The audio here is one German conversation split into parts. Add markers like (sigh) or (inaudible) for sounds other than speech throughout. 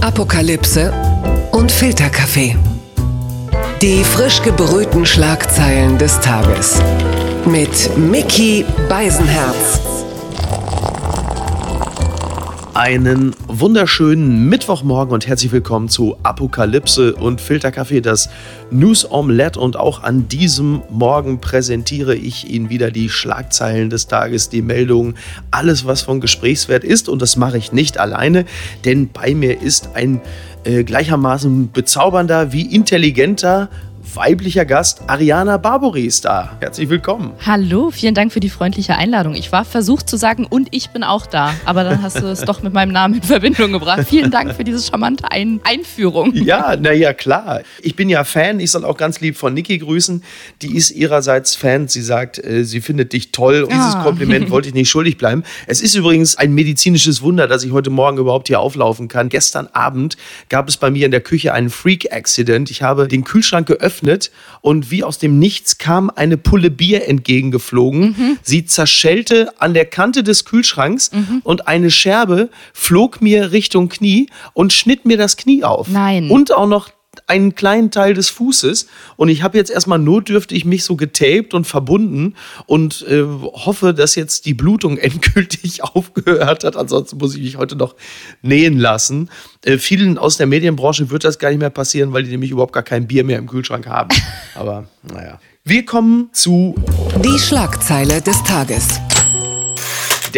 Apokalypse und Filterkaffee. Die frisch gebrühten Schlagzeilen des Tages. Mit Mickey Beisenherz. Einen wunderschönen Mittwochmorgen und herzlich willkommen zu Apokalypse und Filterkaffee, das News Omelette. Und auch an diesem Morgen präsentiere ich Ihnen wieder die Schlagzeilen des Tages, die Meldungen, alles, was von Gesprächswert ist. Und das mache ich nicht alleine, denn bei mir ist ein äh, gleichermaßen bezaubernder wie intelligenter weiblicher Gast Ariana Barbori ist da. Herzlich willkommen. Hallo, vielen Dank für die freundliche Einladung. Ich war versucht zu sagen, und ich bin auch da, aber dann hast du es doch mit meinem Namen in Verbindung gebracht. Vielen Dank für diese charmante Ein Einführung. Ja, naja, klar. Ich bin ja Fan. Ich soll auch ganz lieb von Niki grüßen. Die ist ihrerseits Fan. Sie sagt, äh, sie findet dich toll. Und dieses Ah. Kompliment wollte ich nicht schuldig bleiben. Es ist übrigens ein medizinisches Wunder, dass ich heute Morgen überhaupt hier auflaufen kann. Gestern Abend gab es bei mir in der Küche einen Freak-Accident. Ich habe den Kühlschrank geöffnet und wie aus dem Nichts kam eine Pulle Bier entgegengeflogen. Sie zerschellte an der Kante des Kühlschranks und eine Scherbe flog mir Richtung Knie und schnitt mir das Knie auf. Nein. Und auch noch einen kleinen Teil des Fußes. Und ich habe jetzt erstmal notdürftig mich so getaped und verbunden und äh, hoffe, dass jetzt die Blutung (laughs) endgültig aufgehört hat. Ansonsten muss ich mich heute noch nähen lassen. Äh, vielen aus der Medienbranche wird das gar nicht mehr passieren, weil die nämlich überhaupt gar kein Bier mehr im Kühlschrank haben. (laughs) Aber naja. Wir kommen zu Die Schlagzeile des Tages.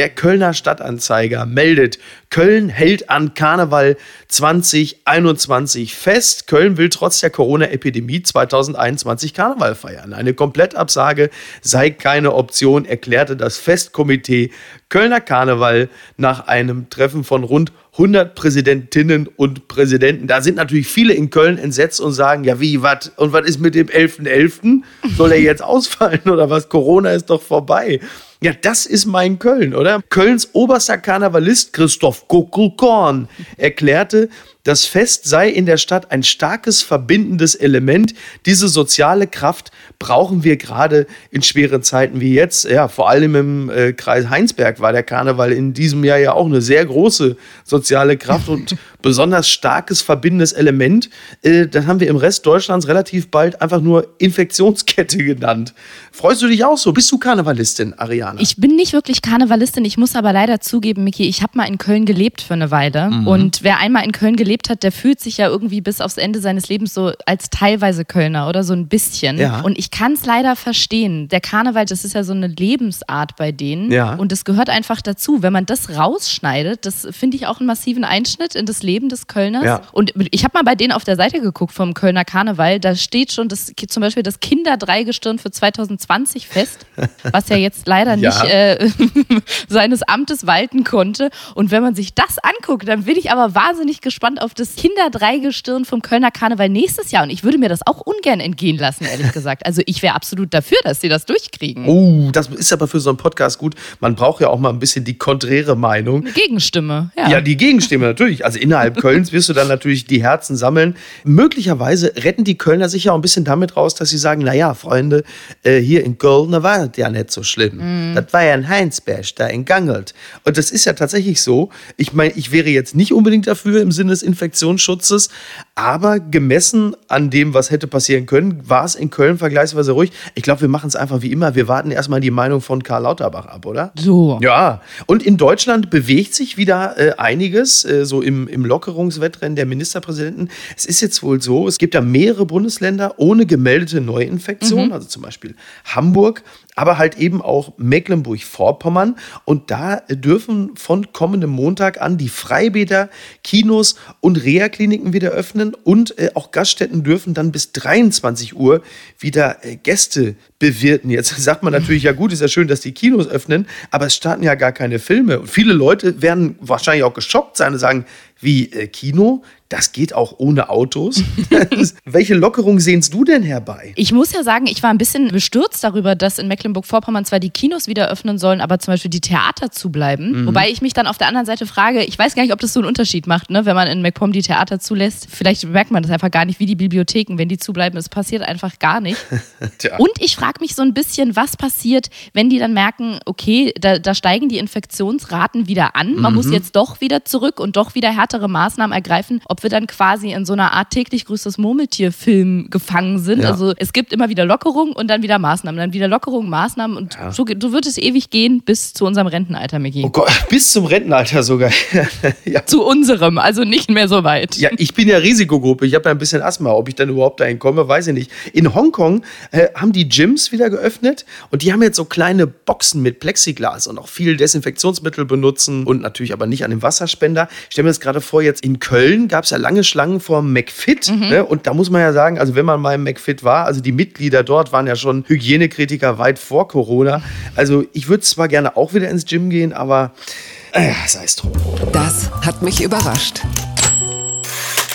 Der Kölner Stadtanzeiger meldet, Köln hält an Karneval 2021 fest. Köln will trotz der Corona-Epidemie 2021 Karneval feiern. Eine Komplettabsage sei keine Option, erklärte das Festkomitee Kölner Karneval nach einem Treffen von rund 100 Präsidentinnen und Präsidenten. Da sind natürlich viele in Köln entsetzt und sagen, ja wie, was? Und was ist mit dem 11.11.? Soll er jetzt (laughs) ausfallen oder was? Corona ist doch vorbei. Ja, das ist mein Köln, oder? Kölns oberster Karnevalist Christoph Kuckelkorn erklärte, das Fest sei in der Stadt ein starkes verbindendes Element. Diese soziale Kraft brauchen wir gerade in schweren Zeiten wie jetzt. Ja, vor allem im äh, Kreis Heinsberg war der Karneval in diesem Jahr ja auch eine sehr große soziale Kraft und (laughs) besonders starkes verbindendes Element. Äh, das haben wir im Rest Deutschlands relativ bald einfach nur Infektionskette (laughs) genannt. Freust du dich auch so? Bist du Karnevalistin, Ariana? Ich bin nicht wirklich Karnevalistin, ich muss aber leider zugeben, Miki, ich habe mal in Köln gelebt für eine Weile. Mhm. Und wer einmal in Köln gelebt hat, der fühlt sich ja irgendwie bis aufs Ende seines Lebens so als teilweise Kölner oder so ein bisschen. Ja. Und ich kann es leider verstehen. Der Karneval, das ist ja so eine Lebensart bei denen. Ja. Und das gehört einfach dazu. Wenn man das rausschneidet, das finde ich auch einen massiven Einschnitt in das Leben des Kölners. Ja. Und ich habe mal bei denen auf der Seite geguckt vom Kölner Karneval. Da steht schon das, zum Beispiel das Kinderdreigestirn für 2020 fest, (laughs) was ja jetzt leider nicht äh, (laughs) seines Amtes walten konnte. Und wenn man sich das anguckt, dann bin ich aber wahnsinnig gespannt auf das Kinderdreigestirn vom Kölner Karneval nächstes Jahr. Und ich würde mir das auch ungern entgehen lassen, ehrlich gesagt. Also ich wäre absolut dafür, dass sie das durchkriegen. Oh, das ist aber für so einen Podcast gut. Man braucht ja auch mal ein bisschen die konträre Meinung. Eine Gegenstimme. Ja. Ja, die Gegenstimme natürlich. Also innerhalb (laughs) Kölns wirst du dann natürlich die Herzen sammeln. Möglicherweise retten die Kölner sich ja auch ein bisschen damit raus, dass sie sagen, naja, Freunde, äh, hier in Köln, war das ja nicht so schlimm. Das war ja in Heinsberg, da in Gangelt. Und das ist ja tatsächlich so. Ich meine, ich wäre jetzt nicht unbedingt dafür im Sinne des Infektionsschutzes, aber gemessen an dem, was hätte passieren können, war es in Köln vergleichsweise ruhig. Ich glaube, wir machen es einfach wie immer. Wir warten erstmal die Meinung von Karl Lauterbach ab, oder? So. Ja, und in Deutschland bewegt sich wieder äh, einiges, äh, so im, im Lockerungswettrennen der Ministerpräsidenten. Es ist jetzt wohl so, es gibt ja mehrere Bundesländer ohne gemeldete Neuinfektion, also zum Beispiel Hamburg, aber halt eben auch Mecklenburg-Vorpommern. Und da dürfen von kommendem Montag an die Freibäder, Kinos und Reha-Kliniken wieder öffnen und äh, auch Gaststätten dürfen dann bis 23 Uhr wieder äh, Gäste bewirten. Jetzt (laughs) sagt man natürlich, ja gut, ist ja schön, dass die Kinos öffnen, aber es starten ja gar keine Filme. Und viele Leute werden wahrscheinlich auch geschockt sein und sagen, wie äh, Kino? Das geht auch ohne Autos. (laughs) Welche Lockerung sehnst du denn herbei? Ich muss ja sagen, ich war ein bisschen bestürzt darüber, dass in Mecklenburg-Vorpommern zwar die Kinos wieder öffnen sollen, aber zum Beispiel die Theater zubleiben. Wobei ich mich dann auf der anderen Seite frage, ich weiß gar nicht, ob das so einen Unterschied macht, ne? wenn man in MacPom die Theater zulässt. Vielleicht merkt man das einfach gar nicht, wie die Bibliotheken, wenn die zubleiben. Es passiert einfach gar nicht. (laughs) Und ich frage mich so ein bisschen, was passiert, wenn die dann merken, okay, da, da steigen die Infektionsraten wieder an. Man muss jetzt doch wieder zurück und doch wieder härter härtere Maßnahmen ergreifen, ob wir dann quasi in so einer Art täglich grüßtes Murmeltier-Film gefangen sind. Ja. Also es gibt immer wieder Lockerungen und dann wieder Maßnahmen, dann wieder Lockerungen, Maßnahmen und Ja. so, so wird es ewig gehen bis zu unserem Rentenalter, Micky. Oh Gott, bis zum Rentenalter sogar. (laughs) ja. Zu unserem, also nicht mehr so weit. Ja, ich bin ja Risikogruppe. Ich habe ja ein bisschen Asthma. Ob ich dann überhaupt dahin komme, weiß ich nicht. In Hongkong äh, haben die Gyms wieder geöffnet und die haben jetzt so kleine Boxen mit Plexiglas und auch viel Desinfektionsmittel benutzen und natürlich aber nicht an dem Wasserspender. Ich stelle mir das gerade vor, jetzt in Köln gab es ja lange Schlangen vor McFit. Ne? Und da muss man ja sagen, also wenn man mal im McFit war, also die Mitglieder dort waren ja schon Hygienekritiker weit vor Corona. Also ich würde zwar gerne auch wieder ins Gym gehen, aber äh, sei es drum. Das hat mich überrascht.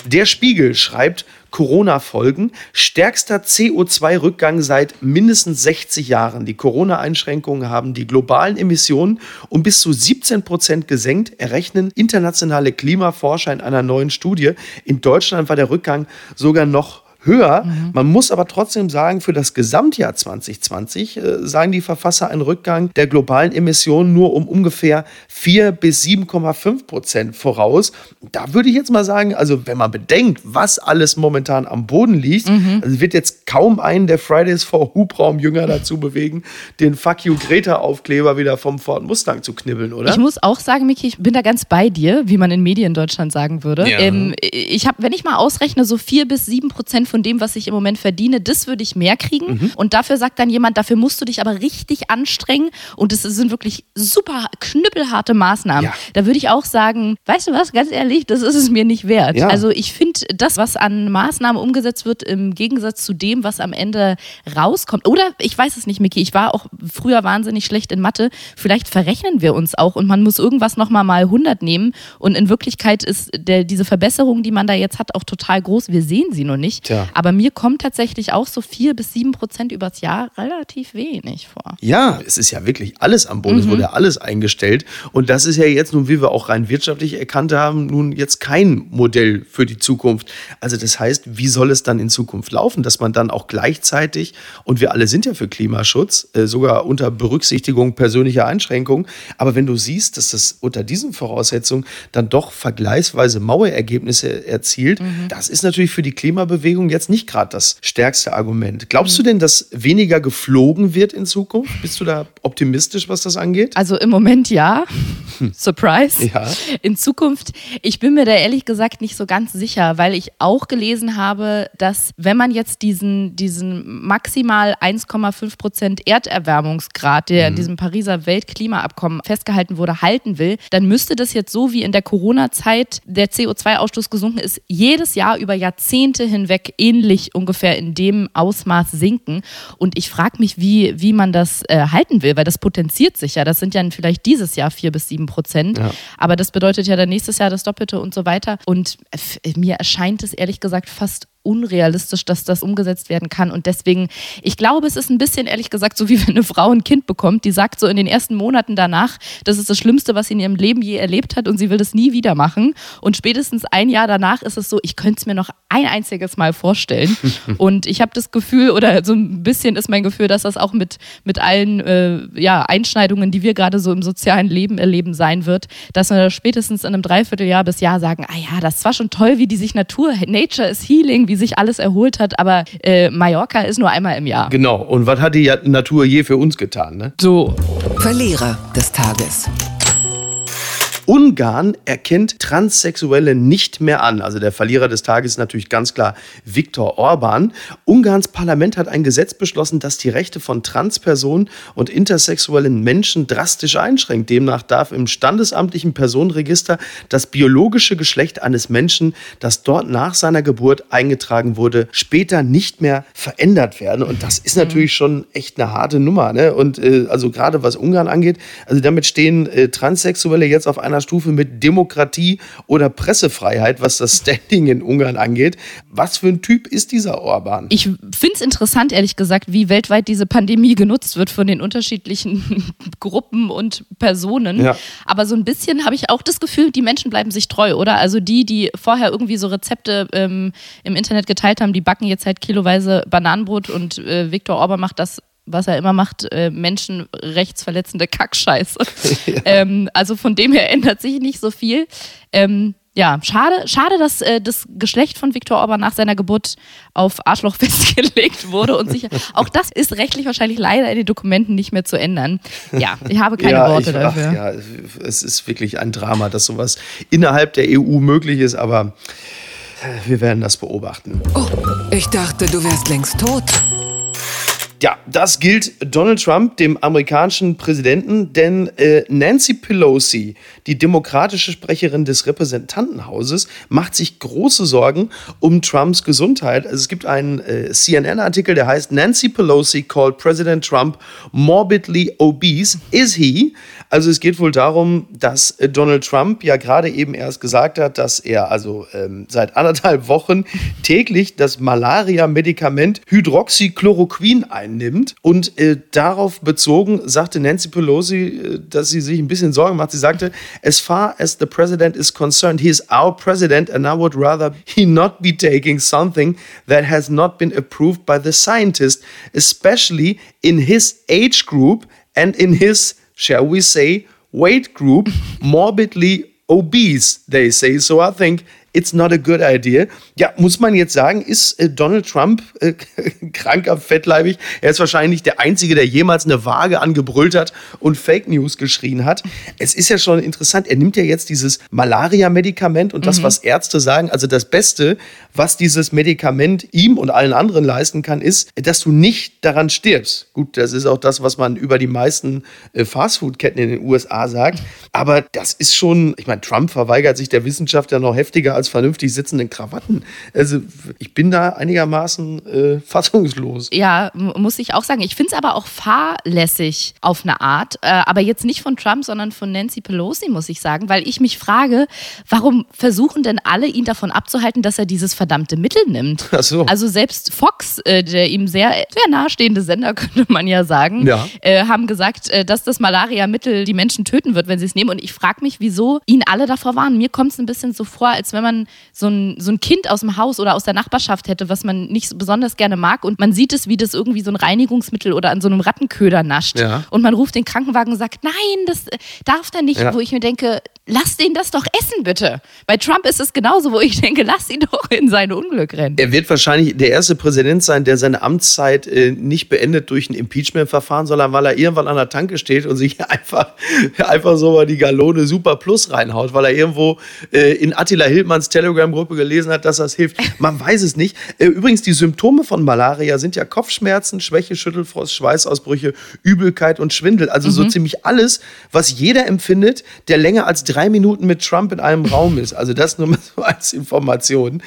Der Spiegel schreibt Corona-Folgen, stärkster CO2-Rückgang seit mindestens 60 Jahren. Die Corona-Einschränkungen haben die globalen Emissionen um bis zu 17 Prozent gesenkt, errechnen internationale Klimaforscher in einer neuen Studie. In Deutschland war der Rückgang sogar noch höher. Man muss aber trotzdem sagen, für das Gesamtjahr 2020 äh, sagen die Verfasser einen Rückgang der globalen Emissionen nur um ungefähr 4 bis 7,5 Prozent voraus. Da würde ich jetzt mal sagen, also wenn man bedenkt, was alles momentan am Boden liegt, also wird jetzt kaum einen der Fridays for Hubraum-Jünger dazu bewegen, den Fuck You Greta-Aufkleber wieder vom Ford Mustang zu knibbeln, oder? Ich muss auch sagen, Miki, ich bin da ganz bei dir, wie man in Medien Deutschland sagen würde. Ja. Ähm, ich habe, wenn ich mal ausrechne, so vier bis sieben Prozent von dem, was ich im Moment verdiene, das würde ich mehr kriegen. Mhm. Und dafür sagt dann jemand, dafür musst du dich aber richtig anstrengen. Und es sind wirklich super knüppelharte Maßnahmen. Ja. Da würde ich auch sagen, weißt du was, ganz ehrlich, das ist es mir nicht wert. Ja. Also ich finde, das, was an Maßnahmen umgesetzt wird, im Gegensatz zu dem, was am Ende rauskommt. Oder ich weiß es nicht, Miki, ich war auch früher wahnsinnig schlecht in Mathe. Vielleicht verrechnen wir uns auch und man muss irgendwas nochmal mal 100 nehmen. Und in Wirklichkeit ist der, diese Verbesserung, die man da jetzt hat, auch total groß. Wir sehen sie nur nicht. Tja. Aber mir kommt tatsächlich auch so vier bis sieben Prozent übers Jahr relativ wenig vor. Ja, es ist ja wirklich alles am Boden. Es wurde ja alles eingestellt. Und das ist ja jetzt nun, wie wir auch rein wirtschaftlich erkannt haben, nun jetzt kein Modell für die Zukunft. Also das heißt, wie soll es dann in Zukunft laufen, dass man dann auch gleichzeitig, und wir alle sind ja für Klimaschutz, äh, sogar unter Berücksichtigung persönlicher Einschränkungen, aber wenn du siehst, dass das unter diesen Voraussetzungen dann doch vergleichsweise maue Ergebnisse erzielt, das ist natürlich für die Klimabewegung jetzt nicht gerade das stärkste Argument. Glaubst du denn, dass weniger geflogen wird in Zukunft? Bist du da optimistisch, was das angeht? Also im Moment ja. Surprise. Ja. In Zukunft, ich bin mir da ehrlich gesagt nicht so ganz sicher, weil ich auch gelesen habe, dass wenn man jetzt diesen, diesen maximal 1,5 Prozent Erderwärmungsgrad, der in diesem Pariser Weltklimaabkommen festgehalten wurde, halten will, dann müsste das jetzt so wie in der Corona-Zeit der CO2-Ausstoß gesunken ist, jedes Jahr über Jahrzehnte hinweg ähnlich ungefähr in dem Ausmaß sinken. Und ich frage mich, wie, wie man das äh, halten will, weil das potenziert sich ja. Das sind ja vielleicht dieses Jahr vier bis sieben Prozent. Ja. Aber das bedeutet ja dann nächstes Jahr das Doppelte und so weiter. Und f- mir erscheint es ehrlich gesagt fast unrealistisch, dass das umgesetzt werden kann. Und deswegen, ich glaube, es ist ein bisschen, ehrlich gesagt, so wie (laughs) wenn eine Frau ein Kind bekommt, die sagt so in den ersten Monaten danach, das ist das Schlimmste, was sie in ihrem Leben je erlebt hat und sie will das nie wieder machen. Und spätestens ein Jahr danach ist es so, ich könnte es mir noch ein einziges Mal vorstellen. (laughs) und ich habe das Gefühl, oder so ein bisschen ist mein Gefühl, dass das auch mit, mit allen äh, ja, Einschneidungen, die wir gerade so im sozialen Leben erleben, sein wird, dass wir spätestens in einem Dreivierteljahr bis Jahr sagen, ah ja, das war schon toll, wie die sich Natur, Nature is Healing, wie sich alles erholt hat, aber äh, Mallorca ist nur einmal im Jahr. Genau. Und was hat die Natur je für uns getan? Ne? So. Verlierer des Tages. Ungarn erkennt Transsexuelle nicht mehr an. Also der Verlierer des Tages ist natürlich ganz klar Viktor Orban. Ungarns Parlament hat ein Gesetz beschlossen, das die Rechte von Transpersonen und intersexuellen Menschen drastisch einschränkt. Demnach darf im standesamtlichen Personenregister das biologische Geschlecht eines Menschen, das dort nach seiner Geburt eingetragen wurde, später nicht mehr verändert werden. Und das ist natürlich schon echt eine harte Nummer. Ne? Und äh, also gerade was Ungarn angeht, also damit stehen äh, Transsexuelle jetzt auf einer Stufe mit Demokratie oder Pressefreiheit, was das (laughs) Standing in Ungarn angeht. Was für ein Typ ist dieser Orban? Ich finde es interessant, ehrlich gesagt, wie weltweit diese Pandemie genutzt wird von den unterschiedlichen (laughs) Gruppen und Personen. Ja. Aber so ein bisschen habe ich auch das Gefühl, die Menschen bleiben sich treu, oder? Also die, die vorher irgendwie so Rezepte ähm, im Internet geteilt haben, die backen jetzt halt kiloweise Bananenbrot und äh, Viktor Orban macht das was er immer macht, äh, menschenrechtsverletzende Kackscheiße. (laughs) ähm, also von dem her ändert sich nicht so viel. Ähm, Ja, schade, schade, dass äh, das Geschlecht von Viktor Orban nach seiner Geburt auf Arschloch (laughs) festgelegt wurde und sicher. Auch das ist rechtlich wahrscheinlich leider in den Dokumenten nicht mehr zu ändern. Ja, ich habe keine ja, Worte ich, dafür. Ach, ja, es ist wirklich ein Drama, dass sowas innerhalb der EU möglich ist, aber äh, wir werden das beobachten. Oh, ich dachte, du wärst längst tot. Ja, das gilt Donald Trump, dem amerikanischen Präsidenten, denn äh, Nancy Pelosi, die demokratische Sprecherin des Repräsentantenhauses, macht sich große Sorgen um Trumps Gesundheit. Also es gibt einen äh, CNN-Artikel, der heißt Nancy Pelosi called President Trump morbidly obese. Is he? Also es geht wohl darum, dass äh, Donald Trump ja gerade eben erst gesagt hat, dass er also ähm, seit anderthalb Wochen täglich das Malaria-Medikament Hydroxychloroquin einnimmt. Und äh, darauf bezogen sagte Nancy Pelosi, äh, dass sie sich ein bisschen Sorgen macht. Sie sagte, as far as the president is concerned, he is our president and I would rather he not be taking something that has not been approved by the scientist, especially in his age group and in his shall we say, weight group, morbidly obese, they say. So I think it's not a good idea. Ja, muss man jetzt sagen, ist äh, Donald Trump äh, (laughs) kranker, fettleibig? Er ist wahrscheinlich der Einzige, der jemals eine Waage angebrüllt hat und Fake News geschrien hat. Es ist ja schon interessant, er nimmt ja jetzt dieses Malaria-Medikament und das, was Ärzte sagen, also das Beste, was dieses Medikament ihm und allen anderen leisten kann, ist, dass du nicht daran stirbst. Gut, das ist auch das, was man über die meisten äh, Fastfood-Ketten in den USA sagt. Aber das ist schon, ich meine, Trump verweigert sich der Wissenschaft ja noch heftiger als vernünftig sitzenden Krawatten. Also ich bin da einigermaßen äh, (laughs) fassungslos. Ja, muss ich auch sagen. Ich finde es aber auch fahrlässig auf eine Art. Äh, aber jetzt nicht von Trump, sondern von Nancy Pelosi, muss ich sagen. Weil ich mich frage, warum versuchen denn alle, ihn davon abzuhalten, dass er dieses verdammte Mittel nimmt? Ach so. Also selbst Fox, äh, der ihm sehr, sehr nahestehende Sender, (laughs) könnte man ja sagen, Ja. äh, haben gesagt, äh, dass das Malaria-Mittel die Menschen töten wird, wenn sie es nehmen. Und ich frage mich, wieso ihn alle davor warnen. Mir kommt es ein bisschen so vor, als wenn man so ein, so ein Kind aus dem Haus oder aus der Nachbarschaft hätte, was man nicht so besonders gerne mag. Und man sieht es, wie das irgendwie so ein Reinigungsmittel oder an so einem Rattenköder nascht. Ja. Und man ruft den Krankenwagen und sagt, nein, das äh, darf der nicht. Ja. Wo ich mir denke, lass den das doch essen, bitte. Bei Trump ist es genauso, wo ich denke, lass ihn doch in sein Unglück rennen. Er wird wahrscheinlich der erste Präsident sein, der seine Amtszeit äh, nicht beendet durch ein Impeachment-Verfahren, sondern weil er irgendwann an der Tanke steht und sich (laughs) einfach, einfach so mal die Galone Super Plus reinhaut, weil er irgendwo äh, in Attila Hildmanns Telegram-Gruppe gelesen hat, dass das hilft. Man weiß es nicht. Äh, übrigens, die Symptome von Malaria sind ja Kopfschmerzen, Schwäche, Schüttelfrost, Schweißausbrüche, Übelkeit und Schwindel. Also so ziemlich alles, was jeder empfindet, der länger als drei Minuten mit Trump in einem Raum ist. Also das nur mal so als Information.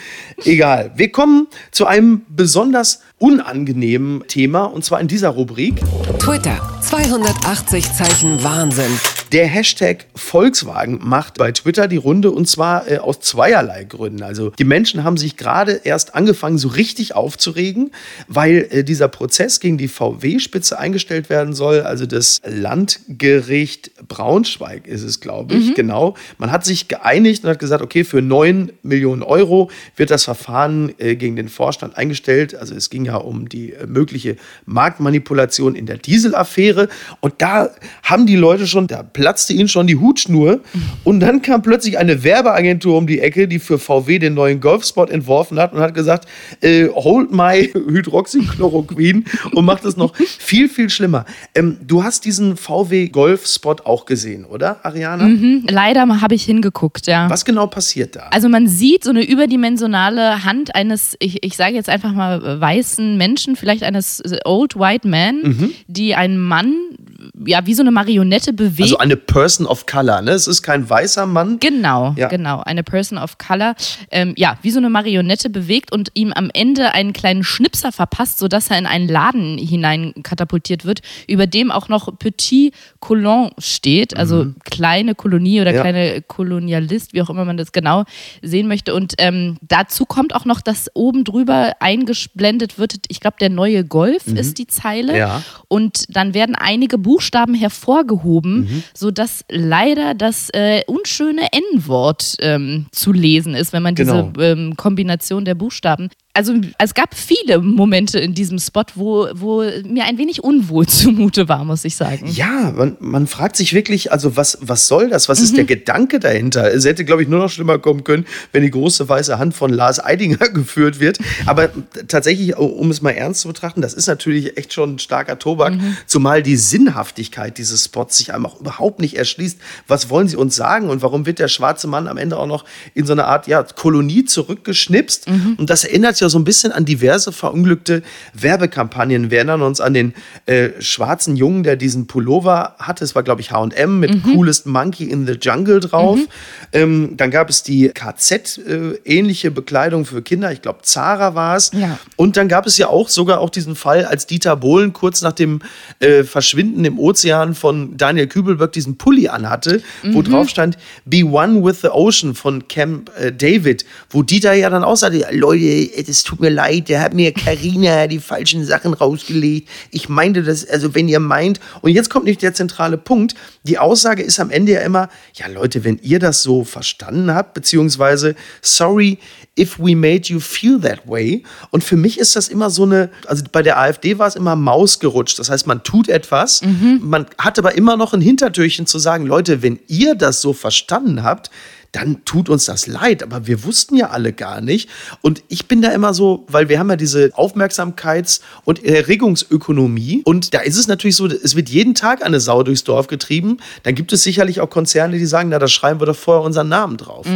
Egal. Wir kommen zu einem besonders unangenehmen Thema und zwar in dieser Rubrik. Twitter. 280 Zeichen Wahnsinn. Der Hashtag Volkswagen macht bei Twitter die Runde und zwar äh, aus zweierlei Gründen. Also die Menschen haben sich gerade erst angefangen, so richtig aufzuregen, weil äh, dieser Prozess gegen die VW-Spitze eingestellt werden soll. Also das Landgericht Braunschweig ist es, glaube ich, genau. Man hat sich geeinigt und hat gesagt, okay, für 9 Millionen Euro wird das Verfahren äh, gegen den Vorstand eingestellt. Also es ging ja um die äh, mögliche Marktmanipulation in der Dieselaffäre. Und da haben die Leute schon, da platzte ihnen schon die Hutschnur. Und dann kam plötzlich eine Werbeagentur um die Ecke, die für VW den neuen Golfspot entworfen hat und hat gesagt, äh, hold my Hydroxychloroquin (laughs) und macht es noch viel, viel schlimmer. Ähm, du hast diesen VW Golfspot auch gesehen, oder, Ariana? Hm, Leider habe ich hingeguckt, ja. Was genau passiert da? Also man sieht so eine überdimensionale Hand eines, ich, ich sage jetzt einfach mal äh, weißen Menschen, vielleicht eines Old White Man, Mhm. die einen Mann, ja, wie so eine Marionette bewegt. Also eine Person of Color, ne? Es ist kein weißer Mann. Genau, Ja. genau. Eine Person of Color, ähm, ja, wie so eine Marionette bewegt und ihm am Ende einen kleinen Schnipser verpasst, sodass er in einen Laden hinein katapultiert wird, über dem auch noch Petit Colon steht, also kleine Kolonie oder Mhm. Ja. kleine Kolonialist, wie auch immer man das genau sehen möchte. Und ähm, dazu kommt auch noch, dass oben drüber eingeblendet wird, ich glaube, der neue Golf ist die Zeile. Mhm. Ja. Und dann werden einige Buchstaben hervorgehoben, Mhm. sodass leider das äh, unschöne N-Wort ähm, zu lesen ist, wenn man Genau. diese ähm, Kombination der Buchstaben. Also es gab viele Momente in diesem Spot, wo, wo mir ein wenig unwohl (laughs) zumute war, muss ich sagen. Ja, man, man fragt sich wirklich, also was, was soll das? Was ist der Gedanke dahinter? Es hätte, glaube ich, nur noch schlimmer kommen können, wenn die große weiße Hand von Lars Eidinger (laughs) geführt wird. Aber tatsächlich, um es mal ernst zu betrachten, das ist natürlich echt schon ein starker Tobak, zumal die Sinnhaftigkeit dieses Spots sich einem auch überhaupt nicht erschließt. Was wollen sie uns sagen und warum wird der schwarze Mann am Ende auch noch in so eine Art ja, Kolonie zurückgeschnipst? Und das erinnert ja so ein bisschen an diverse verunglückte Werbekampagnen. Wir erinnern uns an den äh, schwarzen Jungen, der diesen Pullover hatte. Es war, glaube ich, HM mit Coolest Monkey in the Jungle drauf. Ähm, dann gab es die KZ-ähnliche Bekleidung für Kinder. Ich glaube, Zara war es. Ja. Und dann gab es ja auch sogar auch diesen Fall, als Dieter Bohlen kurz nach dem äh, Verschwinden im Ozean von Daniel Kübelberg diesen Pulli anhatte, wo drauf stand Be One with the Ocean von Camp äh, David, wo Dieter ja dann auch sagte, "Ja, Leute, es tut mir leid, der hat mir Carina die falschen Sachen rausgelegt. Ich meinte das, also wenn ihr meint, und jetzt kommt nicht der zentrale Punkt, die Aussage ist am Ende ja immer, ja Leute, wenn ihr das so verstanden habt, beziehungsweise sorry if we made you feel that way. Und für mich ist das immer so eine, also bei der AfD war es immer Maus gerutscht. Das heißt, man tut etwas, man hat aber immer noch ein Hintertürchen zu sagen, Leute, wenn ihr das so verstanden habt, dann tut uns das leid, aber wir wussten ja alle gar nicht. Und ich bin da immer so, weil wir haben ja diese Aufmerksamkeits- und Erregungsökonomie und da ist es natürlich so, es wird jeden Tag eine Sau durchs Dorf getrieben. Dann gibt es sicherlich auch Konzerne, die sagen, na, da schreiben wir doch vorher unseren Namen drauf.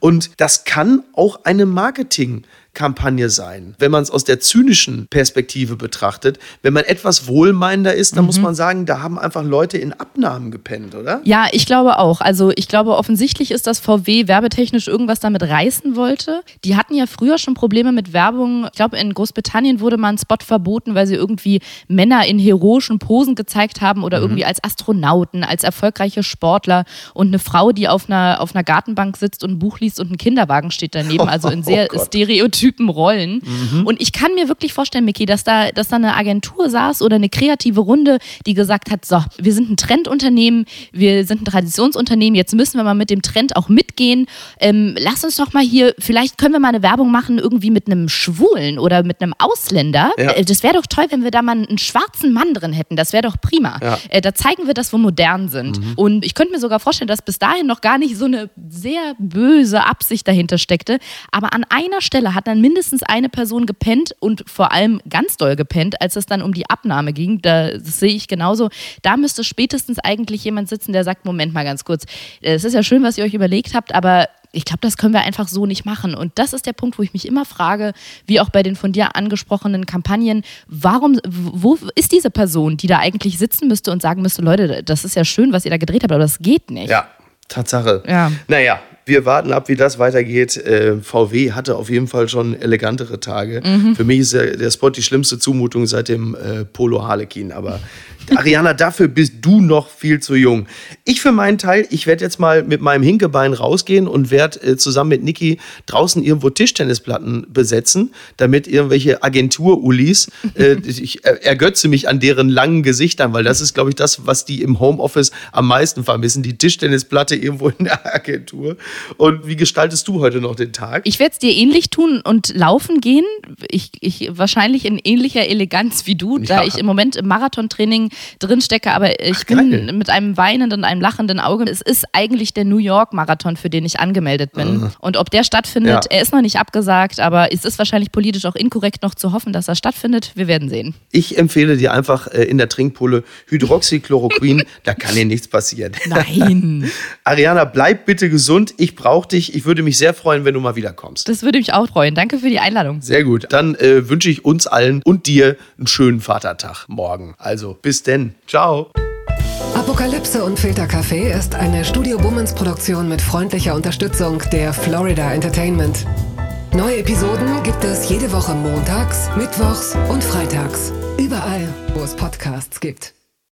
Und das kann auch eine Marketing- Kampagne sein. Wenn man es aus der zynischen Perspektive betrachtet, wenn man etwas wohlmeinender ist, dann muss man sagen, da haben einfach Leute in Abnahmen gepennt, oder? Ja, ich glaube auch. Also ich glaube, offensichtlich ist, dass VW werbetechnisch irgendwas damit reißen wollte. Die hatten ja früher schon Probleme mit Werbung. Ich glaube, in Großbritannien wurde mal ein Spot verboten, weil sie irgendwie Männer in heroischen Posen gezeigt haben oder irgendwie als Astronauten, als erfolgreiche Sportler und eine Frau, die auf einer, auf einer Gartenbank sitzt und ein Buch liest und ein Kinderwagen steht daneben. (laughs) Also in sehr Oh stereotypen Rollen. Und ich kann mir wirklich vorstellen, Micky, dass da, dass da eine Agentur saß oder eine kreative Runde, die gesagt hat, so, wir sind ein Trendunternehmen, wir sind ein Traditionsunternehmen, jetzt müssen wir mal mit dem Trend auch mitgehen. Ähm, lass uns doch mal hier, vielleicht können wir mal eine Werbung machen, irgendwie mit einem Schwulen oder mit einem Ausländer. Ja. Äh, Das wäre doch toll, wenn wir da mal einen schwarzen Mann drin hätten. Das wäre doch prima. Ja. Äh, da zeigen wir, dass wir modern sind. Und ich könnte mir sogar vorstellen, dass bis dahin noch gar nicht so eine sehr böse Absicht dahinter steckte. Aber an einer Stelle hat dann mindestens eine Person gepennt und vor allem ganz doll gepennt, als es dann um die Abnahme ging. Da das sehe ich genauso. Da müsste spätestens eigentlich jemand sitzen, der sagt: Moment mal ganz kurz, äh, es ist ja schön, was ihr euch überlegt habt, aber ich glaube, das können wir einfach so nicht machen. Und das ist der Punkt, wo ich mich immer frage, wie auch bei den von dir angesprochenen Kampagnen, warum, wo ist diese Person, die da eigentlich sitzen müsste und sagen müsste, Leute, das ist ja schön, was ihr da gedreht habt, aber das geht nicht. Ja, Tatsache. Ja. Naja, wir warten ab, wie das weitergeht. Äh, VW hatte auf jeden Fall schon elegantere Tage. Für mich ist der, der Spot die schlimmste Zumutung seit dem äh, Polo Harlequin. Aber (laughs) Ariana, dafür bist du noch viel zu jung. Ich für meinen Teil, ich werde jetzt mal mit meinem Hinkebein rausgehen und werde äh, zusammen mit Niki draußen irgendwo Tischtennisplatten besetzen, damit irgendwelche Agentur-Ulis, äh, (laughs) ich er- ergötze mich an deren langen Gesichtern, weil das ist, glaube ich, das, was die im Homeoffice am meisten vermissen, die Tischtennisplatte irgendwo in der Agentur. Und wie gestaltest du heute noch den Tag? Ich werde es dir ähnlich tun und laufen gehen. Ich, ich wahrscheinlich in ähnlicher Eleganz wie du, da Ja. ich im Moment im Marathontraining drinstecke, aber ich Ach, geil. bin mit einem weinenden, einem lachenden Auge. Es ist eigentlich der New York Marathon, für den ich angemeldet bin. Und ob der stattfindet, Ja. er ist noch nicht abgesagt, aber es ist wahrscheinlich politisch auch inkorrekt noch zu hoffen, dass er stattfindet. Wir werden sehen. Ich empfehle dir einfach äh, in der Trinkpulle Hydroxychloroquin, (laughs) da kann dir nichts passieren. Nein. (laughs) Ariana, bleib bitte gesund. Ich brauche dich. Ich würde mich sehr freuen, wenn du mal wiederkommst. Das würde mich auch freuen. Danke für die Einladung. Sehr gut. Dann äh, wünsche ich uns allen und dir einen schönen Vatertag morgen. Also bis denn. Ciao. Apokalypse und Filterkaffee ist eine Studio Bummens Produktion mit freundlicher Unterstützung der Florida Entertainment. Neue Episoden gibt es jede Woche montags, mittwochs und freitags. Überall, wo es Podcasts gibt.